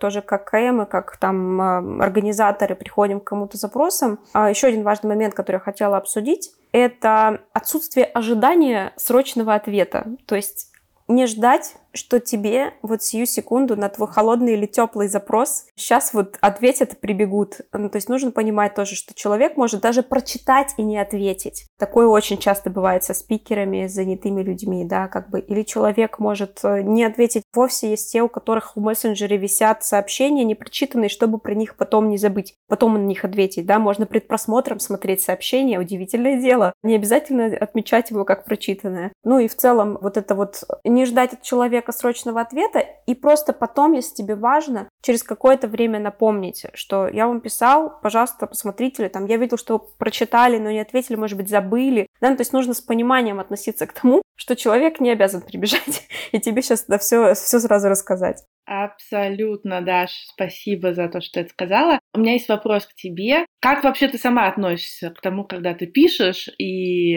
Speaker 1: тоже как КМ и как там а, организаторы приходим к кому-то запросам, а, еще один важный момент, который я хотела обсудить, это отсутствие ожидания срочного ответа. То есть не ждать что тебе вот сию секунду на твой холодный или теплый запрос сейчас вот ответят и прибегут. Ну, то есть нужно понимать тоже, что человек может даже прочитать и не ответить. Такое очень часто бывает со спикерами, с занятыми людьми, да, как бы. Или человек может э, не ответить вовсе. Есть те, у которых в мессенджере висят сообщения непрочитанные, чтобы про них потом не забыть, потом на них ответить, да. Можно предпросмотром смотреть сообщение, удивительное дело. Не обязательно отмечать его как прочитанное. Ну и в целом вот это вот не ждать от человека человека срочного ответа, и просто потом, если тебе важно, через какое-то время напомнить, что я вам писал, пожалуйста, посмотрите, или там я видел, что вы прочитали, но не ответили, может быть, забыли. Да? Ну, то есть нужно с пониманием относиться к тому, что человек не обязан прибежать (laughs) и тебе сейчас да, все, все сразу рассказать.
Speaker 2: Абсолютно, Даш, спасибо за то, что ты это сказала. У меня есть вопрос к тебе. Как вообще ты сама относишься к тому, когда ты пишешь, и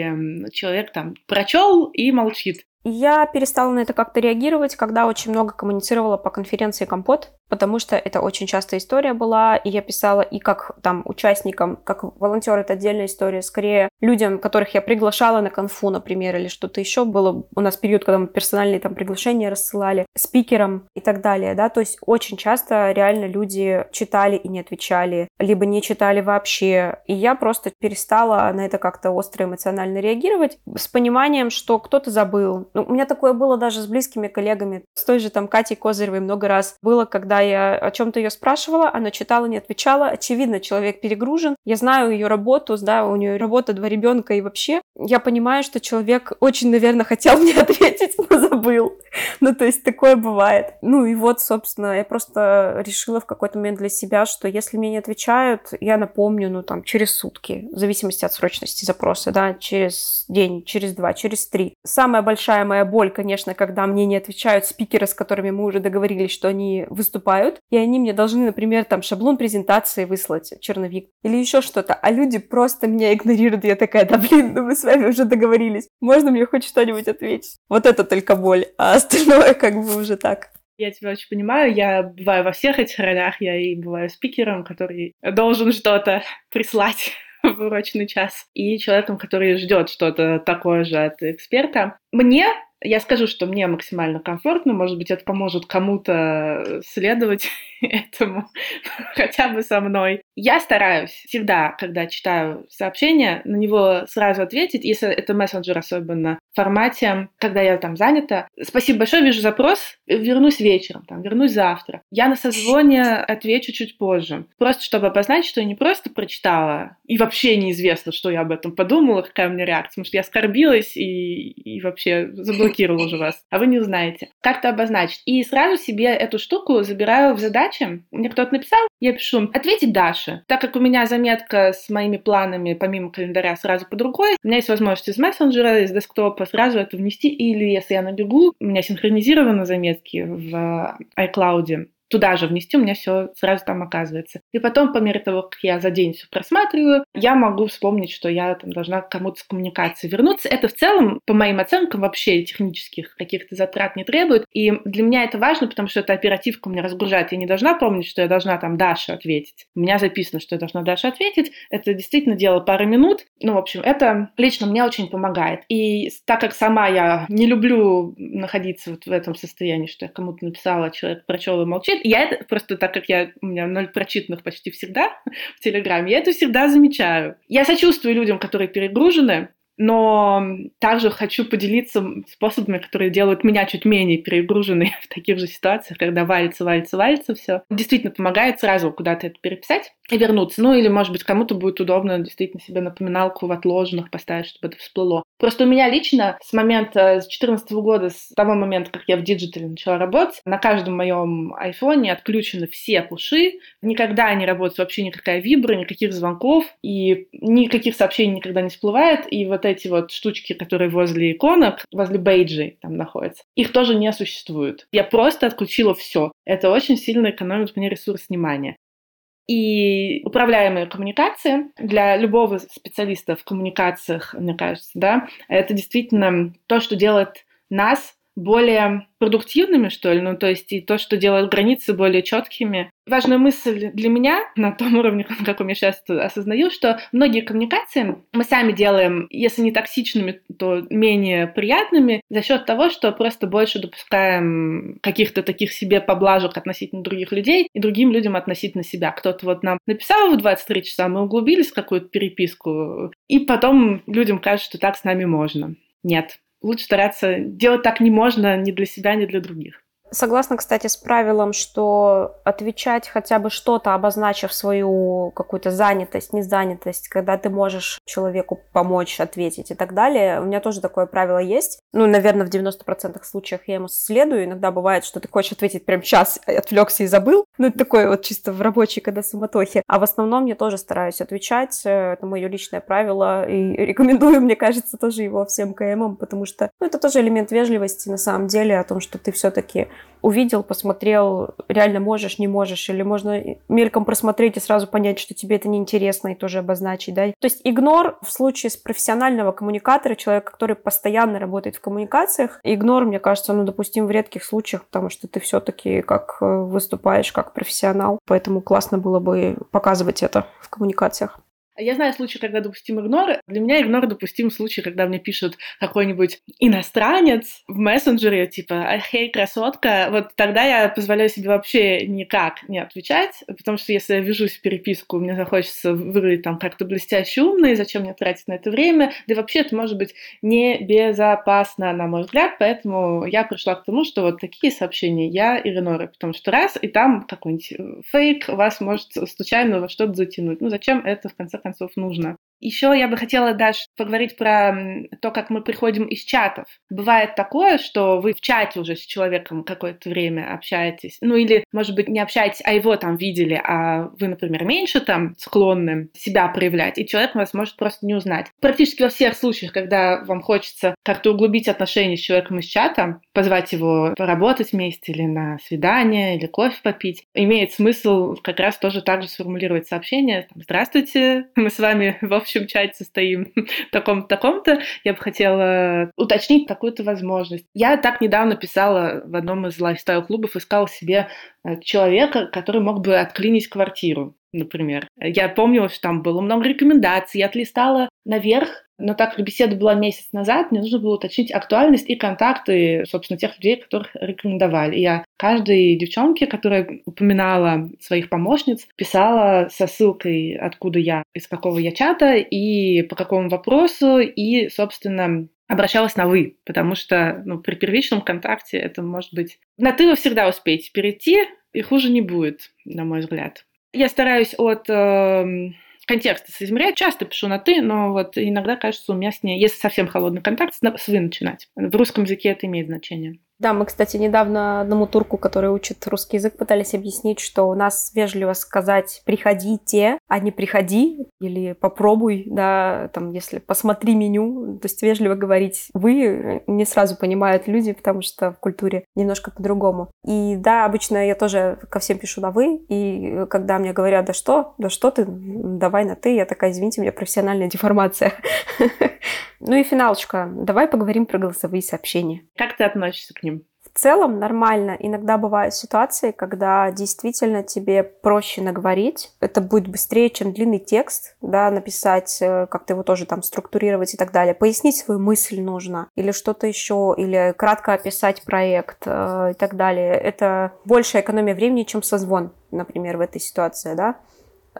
Speaker 2: человек там прочел и молчит?
Speaker 1: Я перестала на это как-то реагировать, когда очень много коммуницировала по конференции «Компот», потому что это очень частая история была, и я писала и как там участникам, как волонтер, это отдельная история, скорее людям, которых я приглашала на конфу, например, или что-то еще было. У нас период, когда мы персональные там приглашения рассылали, спикерам и так далее, да, то есть очень часто реально люди читали и не отвечали, либо не читали вообще, и я просто перестала на это как-то остро эмоционально реагировать с пониманием, что кто-то забыл. Ну, у меня такое было даже с близкими коллегами, с той же там Катей Козыревой много раз было, когда я о чем-то ее спрашивала, она читала, не отвечала. Очевидно, человек перегружен. Я знаю ее работу, да, у нее работа два ребенка и вообще. Я понимаю, что человек очень, наверное, хотел (laughs) мне ответить, но забыл. Ну, то есть такое бывает. Ну и вот, собственно, я просто решила в какой-то момент для себя, что если мне не отвечают, я напомню, ну, там, через сутки, в зависимости от срочности запроса, да, через день, через два, через три. Самая большая моя боль, конечно, когда мне не отвечают спикеры, с которыми мы уже договорились, что они выступают, и они мне должны, например, там шаблон презентации выслать, черновик, или еще что-то, а люди просто меня игнорируют, я такая, да блин, ну мы с вами уже договорились, можно мне хоть что-нибудь ответить? Вот это только боль, а остальное как бы уже так.
Speaker 2: Я тебя очень понимаю, я бываю во всех этих ролях, я и бываю спикером, который должен что-то прислать (laughs) в урочный час, и человеком, который ждет что-то такое же от эксперта. Мне я скажу, что мне максимально комфортно, может быть, это поможет кому-то следовать (laughs) (laughs) этому, (laughs) хотя бы со мной. Я стараюсь всегда, когда читаю сообщение, на него сразу ответить, если это мессенджер особенно, в формате, когда я там занята. Спасибо большое, вижу запрос, вернусь вечером, там, вернусь завтра. Я на созвоне отвечу чуть позже. Просто чтобы обозначить, что я не просто прочитала, и вообще неизвестно, что я об этом подумала, какая у меня реакция, что я оскорбилась и, и вообще заблокировала уже вас, а вы не узнаете. Как-то обозначить. И сразу себе эту штуку забираю в задачи. Мне кто-то написал, я пишу, ответить Даше. Так как у меня заметка с моими планами, помимо календаря, сразу по другой, у меня есть возможность из мессенджера, из десктопа сразу это внести, или если я набегу, у меня синхронизированы заметки в iCloud, туда же внести, у меня все сразу там оказывается. И потом, по мере того, как я за день все просматриваю, я могу вспомнить, что я там должна кому-то с коммуникацией вернуться. Это в целом, по моим оценкам, вообще технических каких-то затрат не требует. И для меня это важно, потому что эта оперативка меня разгружает. Я не должна помнить, что я должна там Даше ответить. У меня записано, что я должна Даше ответить. Это действительно дело пары минут. Ну, в общем, это лично мне очень помогает. И так как сама я не люблю находиться вот в этом состоянии, что я кому-то написала, человек прочел и молчит, я это просто так как я у меня ноль прочитанных почти всегда в Телеграме, я это всегда замечаю. Я сочувствую людям, которые перегружены, но также хочу поделиться способами, которые делают меня чуть менее перегруженной (laughs) в таких же ситуациях, когда валится, валится, валится все. Действительно помогает сразу куда-то это переписать и вернуться. Ну или, может быть, кому-то будет удобно действительно себе напоминалку в отложенных поставить, чтобы это всплыло. Просто у меня лично с момента, с 2014 года, с того момента, как я в диджитале начала работать, на каждом моем айфоне отключены все пуши, никогда не работает вообще никакая вибра, никаких звонков, и никаких сообщений никогда не всплывает, и вот эти вот штучки, которые возле иконок, возле бейджей там находятся, их тоже не существует. Я просто отключила все. Это очень сильно экономит мне ресурс внимания. И управляемые коммуникации для любого специалиста в коммуникациях, мне кажется, да, это действительно то, что делает нас более продуктивными, что ли, ну, то есть и то, что делает границы более четкими. Важная мысль для меня на том уровне, (laughs) как я сейчас осознаю, что многие коммуникации мы сами делаем, если не токсичными, то менее приятными за счет того, что просто больше допускаем каких-то таких себе поблажек относительно других людей и другим людям относительно себя. Кто-то вот нам написал в 23 часа, мы углубились в какую-то переписку, и потом людям кажется, что так с нами можно. Нет, лучше стараться делать так не можно ни для себя, ни для других.
Speaker 1: Согласна, кстати, с правилом, что отвечать хотя бы что-то, обозначив свою какую-то занятость, незанятость, когда ты можешь человеку помочь, ответить и так далее. У меня тоже такое правило есть. Ну, наверное, в 90% случаях я ему следую. Иногда бывает, что ты хочешь ответить прям час, отвлекся и забыл. Ну, это такое вот чисто в рабочей, когда суматохе. А в основном я тоже стараюсь отвечать. Это мое личное правило. И рекомендую, мне кажется, тоже его всем КМам, потому что ну, это тоже элемент вежливости на самом деле, о том, что ты все-таки увидел, посмотрел, реально можешь, не можешь, или можно мельком просмотреть и сразу понять, что тебе это неинтересно и тоже обозначить, да. То есть игнор в случае с профессионального коммуникатора, человека, который постоянно работает в коммуникациях, игнор, мне кажется, ну, допустим, в редких случаях, потому что ты все-таки как э, выступаешь как профессионал, поэтому классно было бы показывать это в коммуникациях.
Speaker 2: Я знаю случаи, когда допустим игнор. Для меня игнор допустим случай, когда мне пишут какой-нибудь иностранец в мессенджере, типа «Хей, красотка». Вот тогда я позволяю себе вообще никак не отвечать, потому что если я вяжусь в переписку, мне захочется выглядеть там как-то блестяще умно, и зачем мне тратить на это время? Да и вообще это может быть небезопасно, на мой взгляд, поэтому я пришла к тому, что вот такие сообщения я игнорю, потому что раз, и там какой-нибудь фейк вас может случайно во что-то затянуть. Ну зачем это в конце концов нужно. Еще я бы хотела, даже поговорить про то, как мы приходим из чатов. Бывает такое, что вы в чате уже с человеком какое-то время общаетесь, ну или, может быть, не общаетесь, а его там видели, а вы, например, меньше там склонны себя проявлять, и человек вас может просто не узнать. Практически во всех случаях, когда вам хочется как-то углубить отношения с человеком из чата, позвать его поработать вместе или на свидание, или кофе попить, имеет смысл как раз тоже так же сформулировать сообщение. Здравствуйте, (laughs) мы с вами в общем общем чате состоим (laughs) таком-то, таком-то, я бы хотела уточнить такую-то возможность. Я так недавно писала в одном из лайфстайл-клубов, искала себе э, человека, который мог бы отклинить квартиру например. Я помню, что там было много рекомендаций, я отлистала наверх, но так как беседа была месяц назад, мне нужно было уточнить актуальность и контакты, собственно, тех людей, которых рекомендовали. И я каждой девчонке, которая упоминала своих помощниц, писала со ссылкой, откуда я, из какого я чата и по какому вопросу, и, собственно, обращалась на «вы», потому что ну, при первичном контакте это может быть... На «ты» вы всегда успеете перейти, и хуже не будет, на мой взгляд. Я стараюсь от э, контекста соизмерять. Часто пишу на «ты», но вот иногда кажется уместнее, если совсем холодный контакт, с «вы» начинать. В русском языке это имеет значение.
Speaker 1: Да, мы, кстати, недавно одному турку, который учит русский язык, пытались объяснить, что у нас вежливо сказать «приходите», а не «приходи» или «попробуй», да, там, если «посмотри меню», то есть вежливо говорить «вы» не сразу понимают люди, потому что в культуре немножко по-другому. И да, обычно я тоже ко всем пишу на «вы», и когда мне говорят «да что? Да что ты? Давай на «ты», я такая «извините, у меня профессиональная деформация». (laughs) Ну и финалочка. Давай поговорим про голосовые сообщения.
Speaker 2: Как ты относишься к ним?
Speaker 1: В целом нормально. Иногда бывают ситуации, когда действительно тебе проще наговорить. Это будет быстрее, чем длинный текст, да, написать, э, как-то его тоже там структурировать и так далее. Пояснить свою мысль нужно. Или что-то еще, или кратко описать проект э, и так далее. Это большая экономия времени, чем созвон, например, в этой ситуации, да.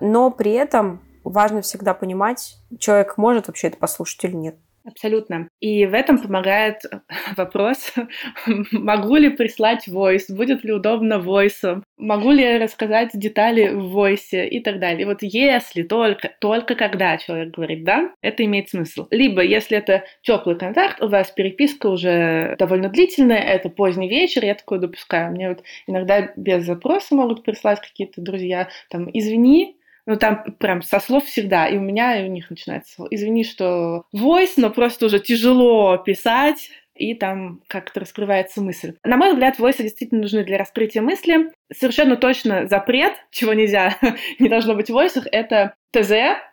Speaker 1: Но при этом важно всегда понимать, человек может вообще это послушать или нет.
Speaker 2: Абсолютно. И в этом помогает (laughs) вопрос, (laughs) могу ли прислать voice, будет ли удобно voice, могу ли я рассказать детали в voice и так далее. И вот если только, только когда человек говорит «да», это имеет смысл. Либо, если это теплый контакт, у вас переписка уже довольно длительная, это поздний вечер, я такое допускаю. Мне вот иногда без запроса могут прислать какие-то друзья, там, извини, ну, там прям со слов всегда. И у меня, и у них начинается. Извини, что voice, но просто уже тяжело писать и там как-то раскрывается мысль. На мой взгляд, войсы действительно нужны для раскрытия мысли. Совершенно точно запрет, чего нельзя, (laughs) не должно быть в войсах, это ТЗ,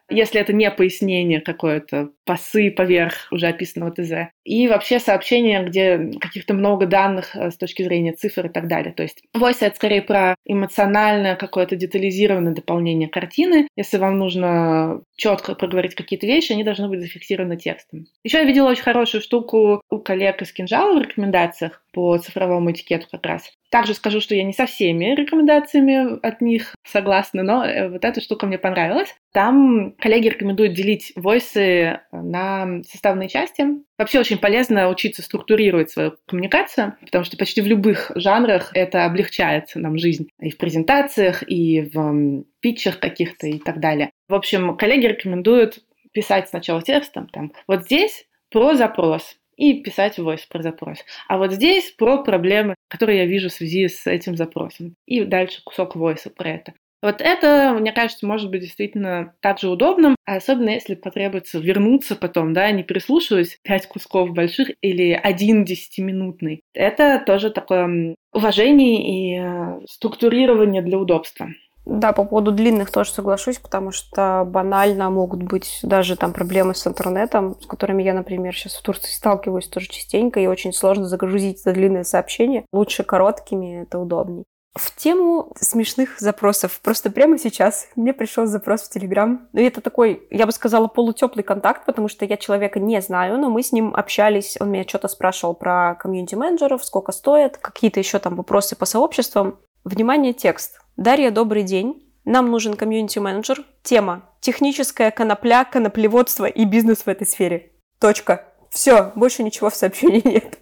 Speaker 2: если это не пояснение какое-то, пасы поверх уже описанного ТЗ. И вообще сообщения, где каких-то много данных э, с точки зрения цифр и так далее. То есть voice — это скорее про эмоциональное какое-то детализированное дополнение картины. Если вам нужно четко проговорить какие-то вещи, они должны быть зафиксированы текстом. Еще я видела очень хорошую штуку у коллег из Кинжала в рекомендациях по цифровому этикету как раз. Также скажу, что я не со всеми рекомендациями от них согласна, но э, вот эта штука мне понравилась. Там коллеги рекомендуют делить войсы на составные части. Вообще очень полезно учиться структурировать свою коммуникацию, потому что почти в любых жанрах это облегчает нам жизнь. И в презентациях, и в питчах каких-то и так далее. В общем, коллеги рекомендуют писать сначала текстом, там, вот здесь про запрос, и писать voice про запрос. А вот здесь про проблемы, которые я вижу в связи с этим запросом. И дальше кусок voice про это. Вот это, мне кажется, может быть действительно также удобным, особенно если потребуется вернуться потом, да, не прислушиваясь пять кусков больших или один десятиминутный. Это тоже такое уважение и э, структурирование для удобства.
Speaker 1: Да, по поводу длинных тоже соглашусь, потому что банально могут быть даже там проблемы с интернетом, с которыми я, например, сейчас в Турции сталкиваюсь тоже частенько, и очень сложно загрузить это длинное сообщение. Лучше короткими, это удобней. В тему смешных запросов. Просто прямо сейчас мне пришел запрос в Телеграм. И это такой, я бы сказала, полутеплый контакт, потому что я человека не знаю, но мы с ним общались. Он меня что-то спрашивал про комьюнити-менеджеров, сколько стоит, какие-то еще там вопросы по сообществам. Внимание, текст. Дарья, добрый день. Нам нужен комьюнити-менеджер. Тема «Техническая конопля, коноплеводство и бизнес в этой сфере». Точка. Все, больше ничего в сообщении нет.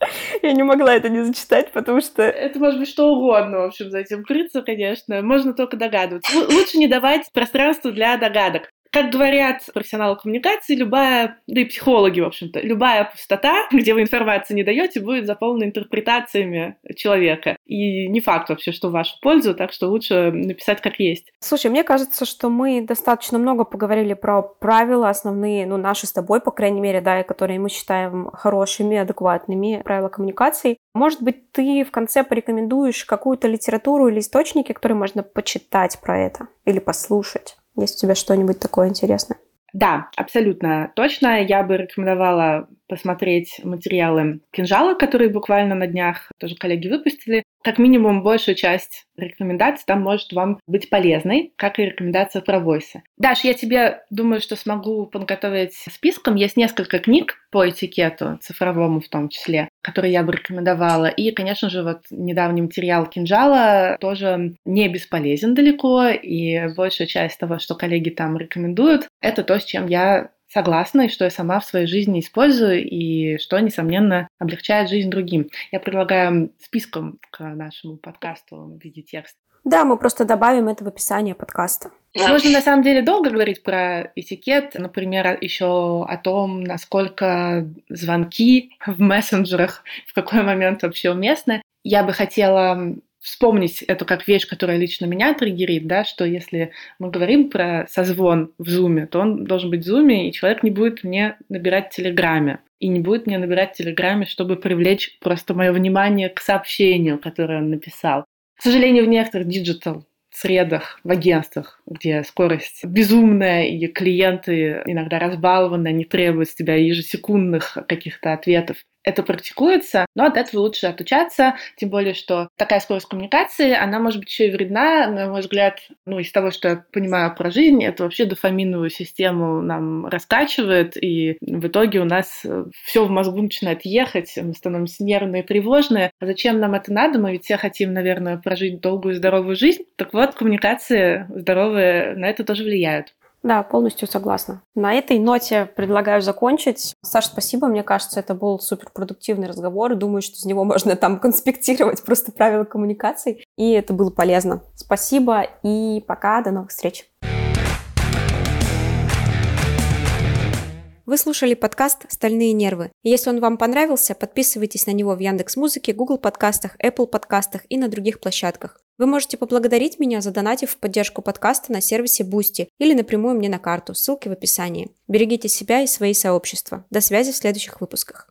Speaker 1: (laughs) Я не могла это не зачитать, потому что...
Speaker 2: Это может быть что угодно, в общем, за этим крыться, конечно. Можно только догадываться. Лучше не давать пространства для догадок как говорят профессионалы коммуникации, любая, да и психологи, в общем-то, любая пустота, (laughs) где вы информации не даете, будет заполнена интерпретациями человека. И не факт вообще, что в вашу пользу, так что лучше написать как есть.
Speaker 1: Слушай, мне кажется, что мы достаточно много поговорили про правила основные, ну, наши с тобой, по крайней мере, да, и которые мы считаем хорошими, адекватными, правила коммуникации. Может быть, ты в конце порекомендуешь какую-то литературу или источники, которые можно почитать про это или послушать? Есть у тебя что-нибудь такое интересное?
Speaker 2: Да, абсолютно точно. Я бы рекомендовала посмотреть материалы кинжала, которые буквально на днях тоже коллеги выпустили как минимум большую часть рекомендаций там может вам быть полезной, как и рекомендация про войсы. Даш, я тебе думаю, что смогу подготовить списком. Есть несколько книг по этикету, цифровому в том числе, которые я бы рекомендовала. И, конечно же, вот недавний материал кинжала тоже не бесполезен далеко, и большая часть того, что коллеги там рекомендуют, это то, с чем я согласна, и что я сама в своей жизни использую, и что, несомненно, облегчает жизнь другим. Я предлагаю списком к нашему подкасту в виде текста.
Speaker 1: Да, мы просто добавим это в описание подкаста.
Speaker 2: Можно на самом деле долго говорить про этикет, например, еще о том, насколько звонки в мессенджерах в какой момент вообще уместны. Я бы хотела вспомнить это как вещь, которая лично меня триггерит, да, что если мы говорим про созвон в зуме, то он должен быть в зуме, и человек не будет мне набирать в Телеграме. И не будет мне набирать в Телеграме, чтобы привлечь просто мое внимание к сообщению, которое он написал. К сожалению, в некоторых digital средах, в агентствах, где скорость безумная, и клиенты иногда разбалованы, и требуют с тебя ежесекундных каких-то ответов это практикуется, но от этого лучше отучаться, тем более, что такая скорость коммуникации, она может быть еще и вредна, на мой взгляд, ну, из того, что я понимаю про жизнь, это вообще дофаминовую систему нам раскачивает, и в итоге у нас э, все в мозгу начинает ехать, мы становимся нервные тревожные. А зачем нам это надо? Мы ведь все хотим, наверное, прожить долгую здоровую жизнь. Так вот, коммуникации здоровые на это тоже влияют.
Speaker 1: Да, полностью согласна. На этой ноте предлагаю закончить. Саша, спасибо. Мне кажется, это был суперпродуктивный разговор. Думаю, что из него можно там конспектировать просто правила коммуникаций. И это было полезно. Спасибо и пока. До новых встреч. Вы слушали подкаст «Стальные нервы». если он вам понравился, подписывайтесь на него в Яндекс Музыке, Google подкастах, Apple подкастах и на других площадках. Вы можете поблагодарить меня, задонатив в поддержку подкаста на сервисе Boosty или напрямую мне на карту, ссылки в описании. Берегите себя и свои сообщества. До связи в следующих выпусках.